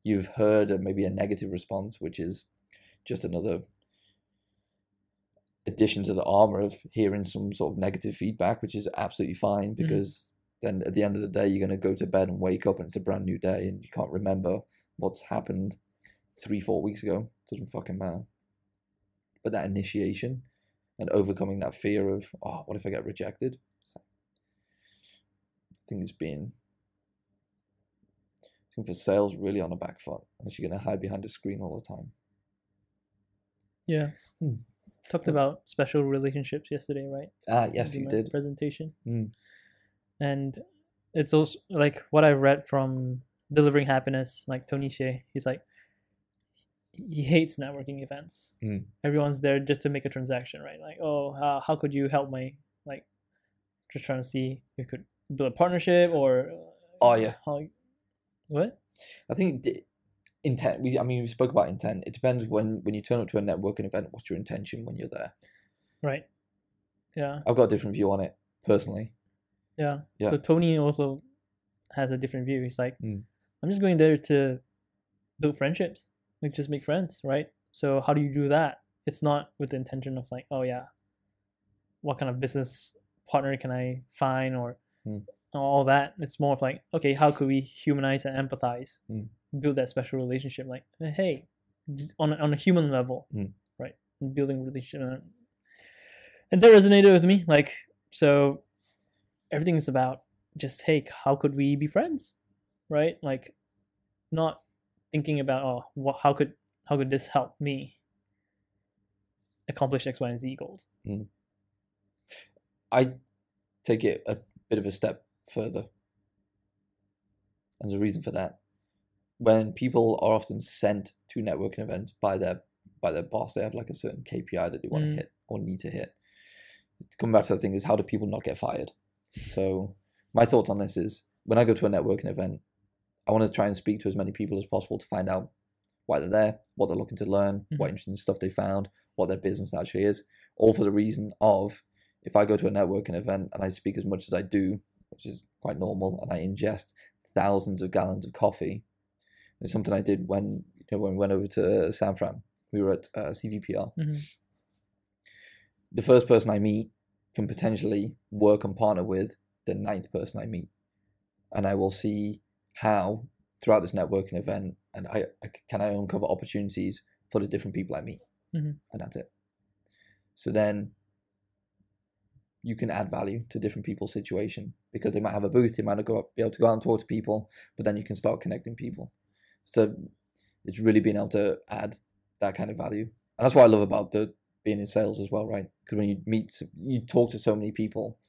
You've heard a, maybe a negative response, which is just another addition to the armor of hearing some sort of negative feedback, which is absolutely fine mm-hmm. because then at the end of the day, you're going to go to bed and wake up and it's a brand new day and you can't remember what's happened three, four weeks ago. Doesn't fucking matter. But that initiation and overcoming that fear of, oh, what if I get rejected? So, I think it's been, I think for sales, really on the back foot, unless you're going to hide behind a screen all the time. Yeah. Hmm. Talked about special relationships yesterday, right? Ah, yes, you did. Presentation. Mm. And it's also like what I read from Delivering Happiness, like Tony Hsieh. He's like, he hates networking events. Mm. Everyone's there just to make a transaction, right? Like, oh, how, how could you help my, like, just trying to see if you could build a partnership or. Oh, yeah. How, what? I think the intent. We, I mean, we spoke about intent. It depends when when you turn up to a networking event. What's your intention when you're there? Right. Yeah. I've got a different view on it personally. Yeah. Yeah. So Tony also has a different view. He's like, Mm. I'm just going there to build friendships, like just make friends, right? So how do you do that? It's not with the intention of like, oh yeah, what kind of business partner can I find or Mm. all that. It's more of like, okay, how could we humanize and empathize, Mm. build that special relationship? Like, hey, on a, on a human level, Mm. right? Building relationship, and that resonated with me. Like, so everything is about just hey how could we be friends right like not thinking about oh what, how could how could this help me accomplish x y and z goals I take it a bit of a step further. And there's a reason for that. When people are often sent to networking events by their by their boss, they have like a certain KPI that they want to Mm. hit or need to hit. Coming back to the thing is how do people not get fired? So my thoughts on this is when I go to a networking event, I want to try and speak to as many people as possible to find out why they're there, what they're looking to learn, what Mhm. interesting stuff they found, what their business actually is, all for the reason of if I go to a networking event and I speak as much as I do, which is quite normal, and I ingest thousands of gallons of coffee, it's something I did when you know when we went over to San Fran. We were at uh, CVPR. Mhm. The first person I meet can potentially work and partner with the ninth person I meet, and I will see how throughout this networking event, and I, I can I uncover opportunities for the different people I meet, Mhm. and that's it. So then you can add value to different people's situation because they might have a booth, they might not go up, be able to go out and talk to people, but then you can start connecting people. So it's really being able to add that kind of value, and that's what I love about the being in sales as well, right? Because when you meet, you talk to so many people,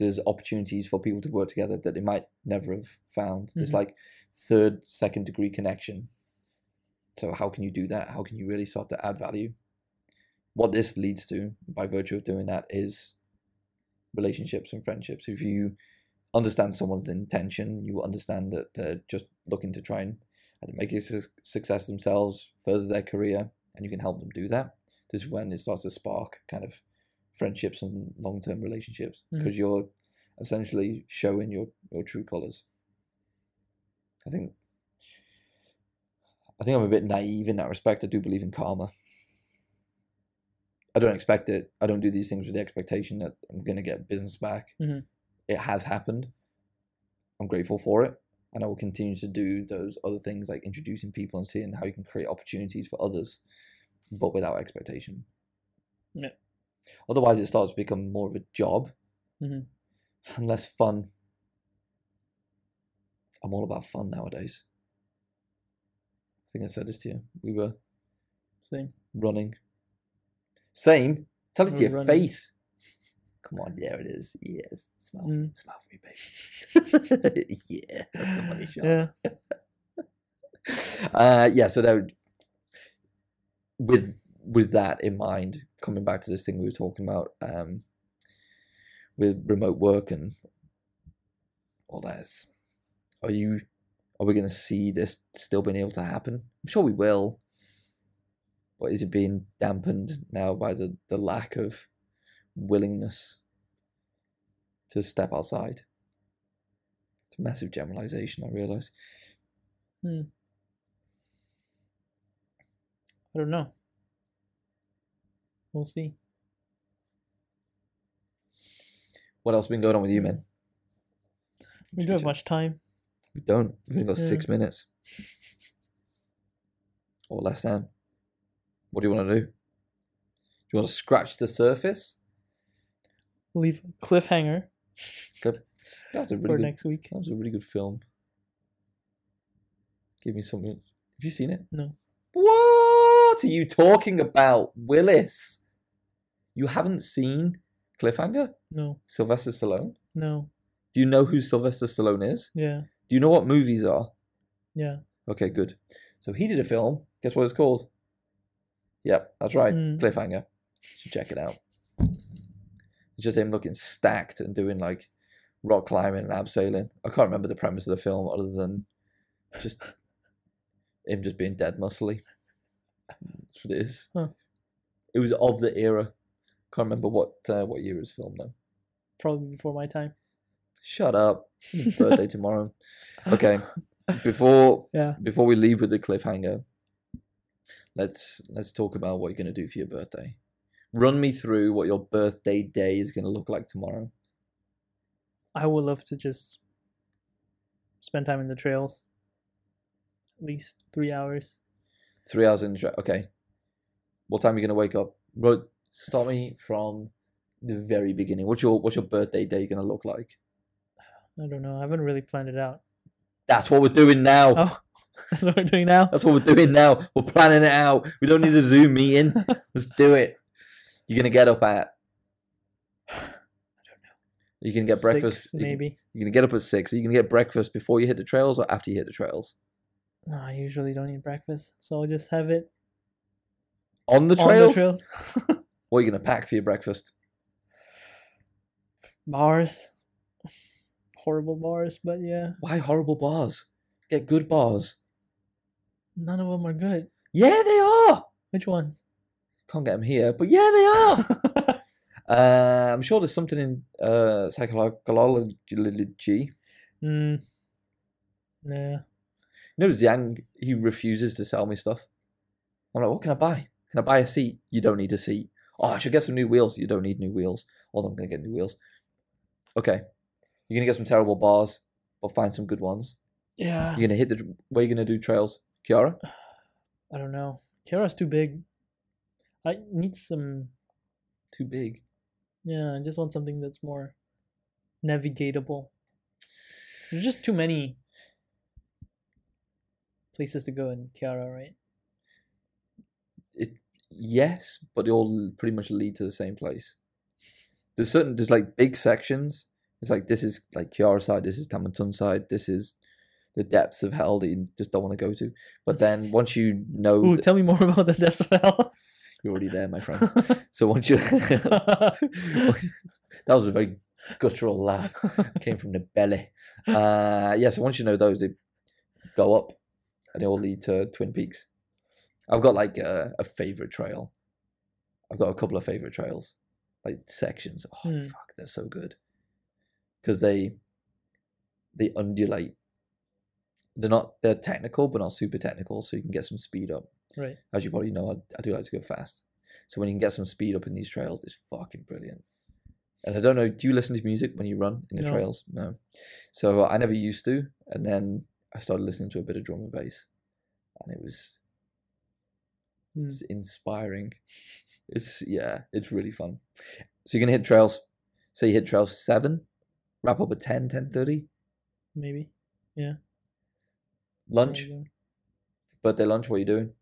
there's opportunities for people to work together that they might never have found. It's Mhm. like third, second degree connection. So how can you do that? How can you really start to add value? What this leads to, by virtue of doing that, is relationships and friendships. If you understand someone's intention, you understand that they're just looking to try and make a su- success themselves, further their career, and you can help them do that, this is when it starts to spark kind of friendships and long term relationships because you're essentially showing your your true colors. I think I think I'm a bit naive in that respect. I do believe in karma. I don't expect it. I don't do these things with the expectation that I'm going to get business back. Mhm. It has happened. I'm grateful for it. And I will continue to do those other things like introducing people and seeing how you can create opportunities for others, but without expectation. Yeah. Otherwise, it starts to become more of a job Mhm. and less fun. I'm all about fun nowadays. I think I said this to you. We were Same. running. Same. Tell it to your running. face. Come on, there it is. Yes. Smile, for me. Mm. smile for me, baby. yeah, that's the money shot. Yeah. Uh, yeah. So that would, with with that in mind, coming back to this thing we were talking about, um, with remote work and all that, is, are you? Are we going to see this still being able to happen? I'm sure we will. But is it being dampened now by the, the lack of willingness to step outside? It's a massive generalization, I realize. I don't know. We'll see. What else has been going on with you, man? We don't have much time. We don't. We've only got Yeah. six minutes. Or less than. What do you want to do? Do you want to scratch the surface? Leave a cliffhanger That's a for good, next week. that was a really good film. Give me something. Have you seen it? No. What are you talking about, Willis? You haven't seen Cliffhanger? No. Sylvester Stallone? No. Do you know who Sylvester Stallone is? Yeah. Do you know what movies are? Yeah. Okay, good. So he did a film. Guess what it's called? Yep, that's right. Mm. Cliffhanger. You should check it out. It's just him looking stacked and doing like rock climbing and abseiling. I can't remember the premise of the film other than just him just being dead muscly. That's what it is. Huh. It was of the era. Can't remember what uh, what year it was filmed though. Probably before my time. Shut up. Birthday tomorrow. Okay. Before Yeah. before we leave with the cliffhanger, let's let's talk about what you're gonna do for your birthday. Run me through what your birthday day is gonna look like tomorrow. I would love to just spend time in the trails. At least three hours. Three hours in the tra- okay. What time are you gonna wake up? Ro- Start me from the very beginning. What's your what's your birthday day gonna look like? I don't know. I haven't really planned it out. That's what we're doing now. Oh, that's what we're doing now. That's what we're doing now. We're planning it out. We don't need a Zoom meeting. Let's do it. You're gonna get up at. I don't know. You can get breakfast. Six, you can- maybe. You're gonna get up at six. Are you gonna get breakfast before you hit the trails or after you hit the trails? No, I usually don't eat breakfast, so I'll just have it On the on trails. the trails. What are you gonna pack for your breakfast? bars, horrible bars, but yeah, Why horrible bars? Get good bars. none of them are good. Yeah, they are. Which ones? Can't get them here, but yeah, they are. uh, I'm sure there's something in uh, psychology. mm, yeah. You know, Zhang, he refuses to sell me stuff. I'm like, what can I buy? Can I buy a seat? You don't need a seat. Oh, I should get some new wheels. You don't need new wheels. Hold on, I'm going to get new wheels. Okay. You're going to get some terrible bars, but find some good ones. Yeah. You're going to hit the. Where are you going to do trails? Kiara? I don't know. Kiara's too big. I need some. Too big. Yeah, I just want something that's more navigatable. There's just too many places to go in Kiara, right? It Yes, but they all pretty much lead to the same place. There's certain. There's like big sections. It's like this is like Kiara side, this is Taman Tun side, this is the depths of hell that you just don't want to go to. But then once you know Ooh, tell me more about the depths of hell. you're already there, my friend. So once you that was a very guttural laugh. Came from the belly. Uh yeah, so once you know those, they go up and they all lead to Twin Peaks. I've got like a, a favorite trail. I've got a couple of favorite trails, like sections. Oh Hmm. fuck, they're so good because they they undulate. They're not they're technical, but not super technical, so you can get some speed up. Right. As you probably know, I, I do like to go fast. So when you can get some speed up in these trails, it's fucking brilliant. And I don't know, do you listen to music when you run in the No. trails? No. So I never used to, and then I started listening to a bit of drum and bass, and it was Mm. it's inspiring. It's yeah, it's really fun. So you're gonna hit trails. So you hit trails seven, wrap up at 10, 10.30, Maybe. Yeah. Lunch, Maybe. birthday lunch. What are you doing?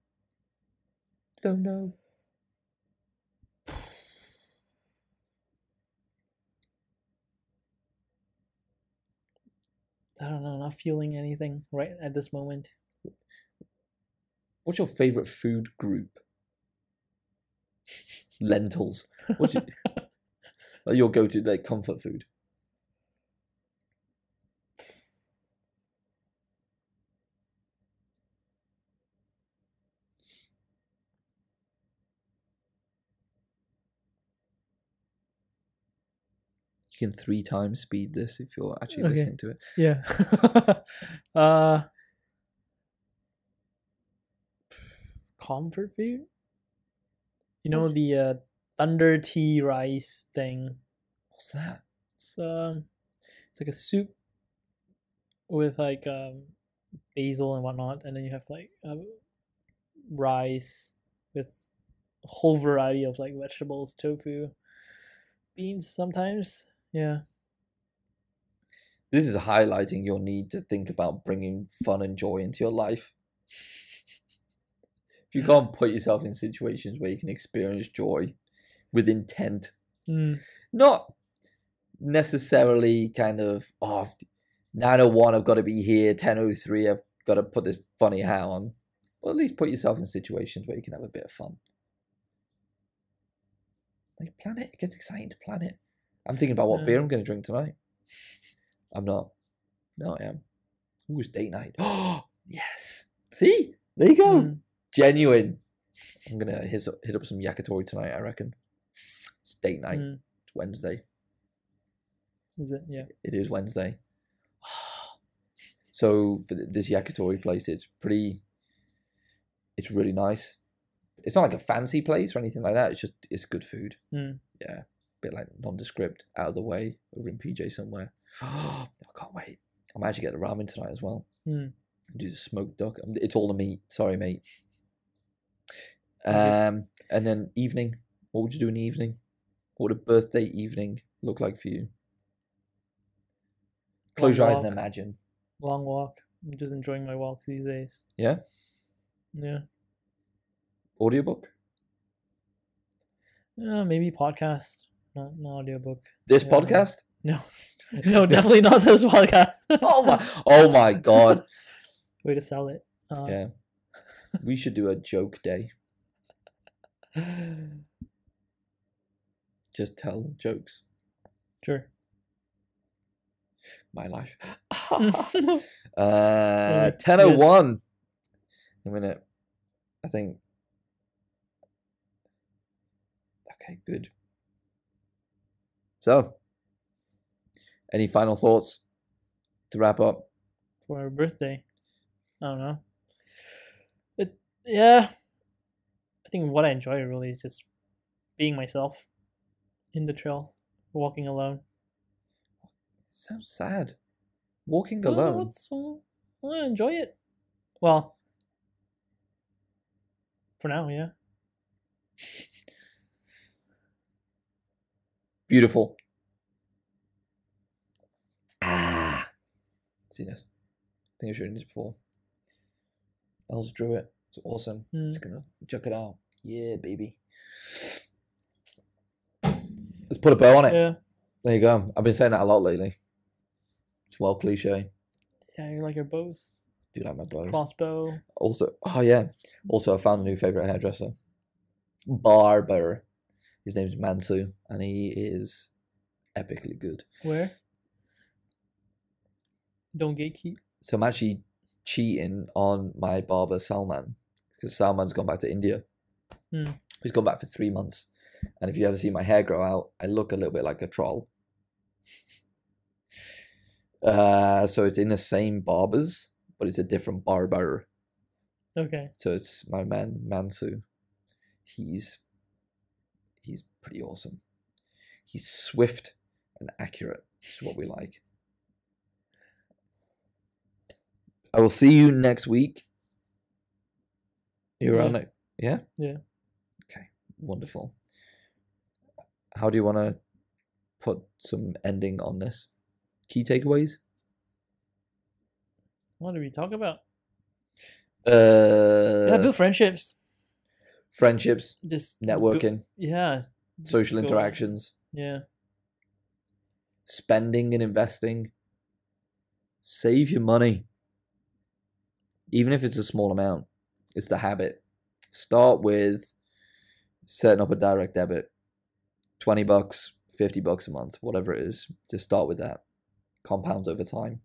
Don't know. I don't know. Not feeling anything right at this moment. What's your favorite food group? Lentils. What's your, like your go-to like comfort food? You can three times speed this if you're actually Okay. listening to it. Yeah. uh comfort food? You know the uh thunder tea rice thing. What's that? It's um it's like a soup with like um basil and whatnot, and then you have like uh, rice with a whole variety of like vegetables, tofu, beans sometimes. Yeah. This is highlighting your need to think about bringing fun and joy into your life. If you can't put yourself in situations where you can experience joy with intent, Mm. not necessarily kind of, oh, 901, I've got to be here, 1003, I've got to put this funny hat on. But at least put yourself in situations where you can have a bit of fun. Like, plan it. It gets exciting to plan it. I'm thinking about what Yeah. beer I'm going to drink tonight. I'm not. No, I am. Ooh, it's date night. Oh, yes. See? There you go. Mm. Genuine. I'm going to hit, hit up some yakitori tonight, I reckon. It's date night. Mm. It's Wednesday. Is it? Yeah. It is Wednesday. So for this yakitori place, it's pretty. It's really nice. It's not like a fancy place or anything like that. It's just it's good food. Mm. Yeah, bit like nondescript, out of the way, over in PJ somewhere. I can't wait. I might actually get the ramen tonight as well. Mm. Do the smoked duck. Um, It's all the meat. Sorry, mate. Okay. Um, and then evening. What would you do in the evening? What would a birthday evening look like for you? Close your eyes and imagine. Long walk. I'm just enjoying my walks these days. Yeah. Yeah. Audiobook. Uh, maybe podcast, not an audiobook. This Yeah. podcast. No, no, definitely not this podcast. Oh my! Oh my God! Way to sell it. Uh, Yeah. We should do a joke day. Just tell jokes. Sure. My life. Uh, ten oh one. A minute. I think. Okay, good. So, any final thoughts to wrap up? For our birthday. I don't know. Yeah. I think what I enjoy really is just being myself in the trail, walking alone. sounds sad. Walking No, alone. uh, I enjoy it. Well, for now, yeah. Beautiful. Ah. See this? I think I showed you this before. Els drew it. It's awesome. Mm. Just gonna check it out. Yeah, baby. Let's put a bow on it. Yeah. There you go. I've been saying that a lot lately. It's well cliche. Yeah, you like your bows. Do you like my bows. Crossbow. Also, oh yeah. Also, I found a new favorite hairdresser. Barber. His name's Mansu, and he is epically good. Where? Don't gatekeep. So I'm actually cheating on my barber Salman because Salman's gone back to India. Hmm. He's gone back for three months, and if you ever see my hair grow out, I look a little bit like a troll. Uh, so it's in the same barbers, but it's a different barber. Okay. So it's my man Mansu. He's he's pretty awesome. He's swift and accurate. Is what we like. I will see you next week. You around Yeah. it? Yeah? Yeah. Okay. Wonderful. How do you want to put some ending on this? Key takeaways? What did we talk about? Uh, yeah, build friendships. friendships, Just go- networking, yeah. just social go- interactions, Yeah. spending and investing. Save your money. Even if it's a small amount, it's the habit. Start with setting up a direct debit 20 bucks, 50 bucks a month, whatever it is. Just start with that. Compounds over time.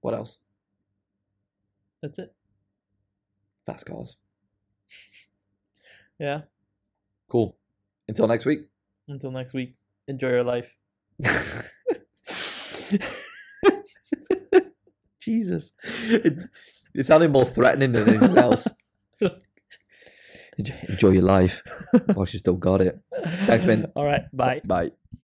What else? That's it. Fast cars. Yeah. Cool. Until next week. Until next week. Enjoy your life. Jesus. It, sounded more threatening than anything else. enjoy, your life whilst you still got it. Thanks, man. All right. Bye. Bye.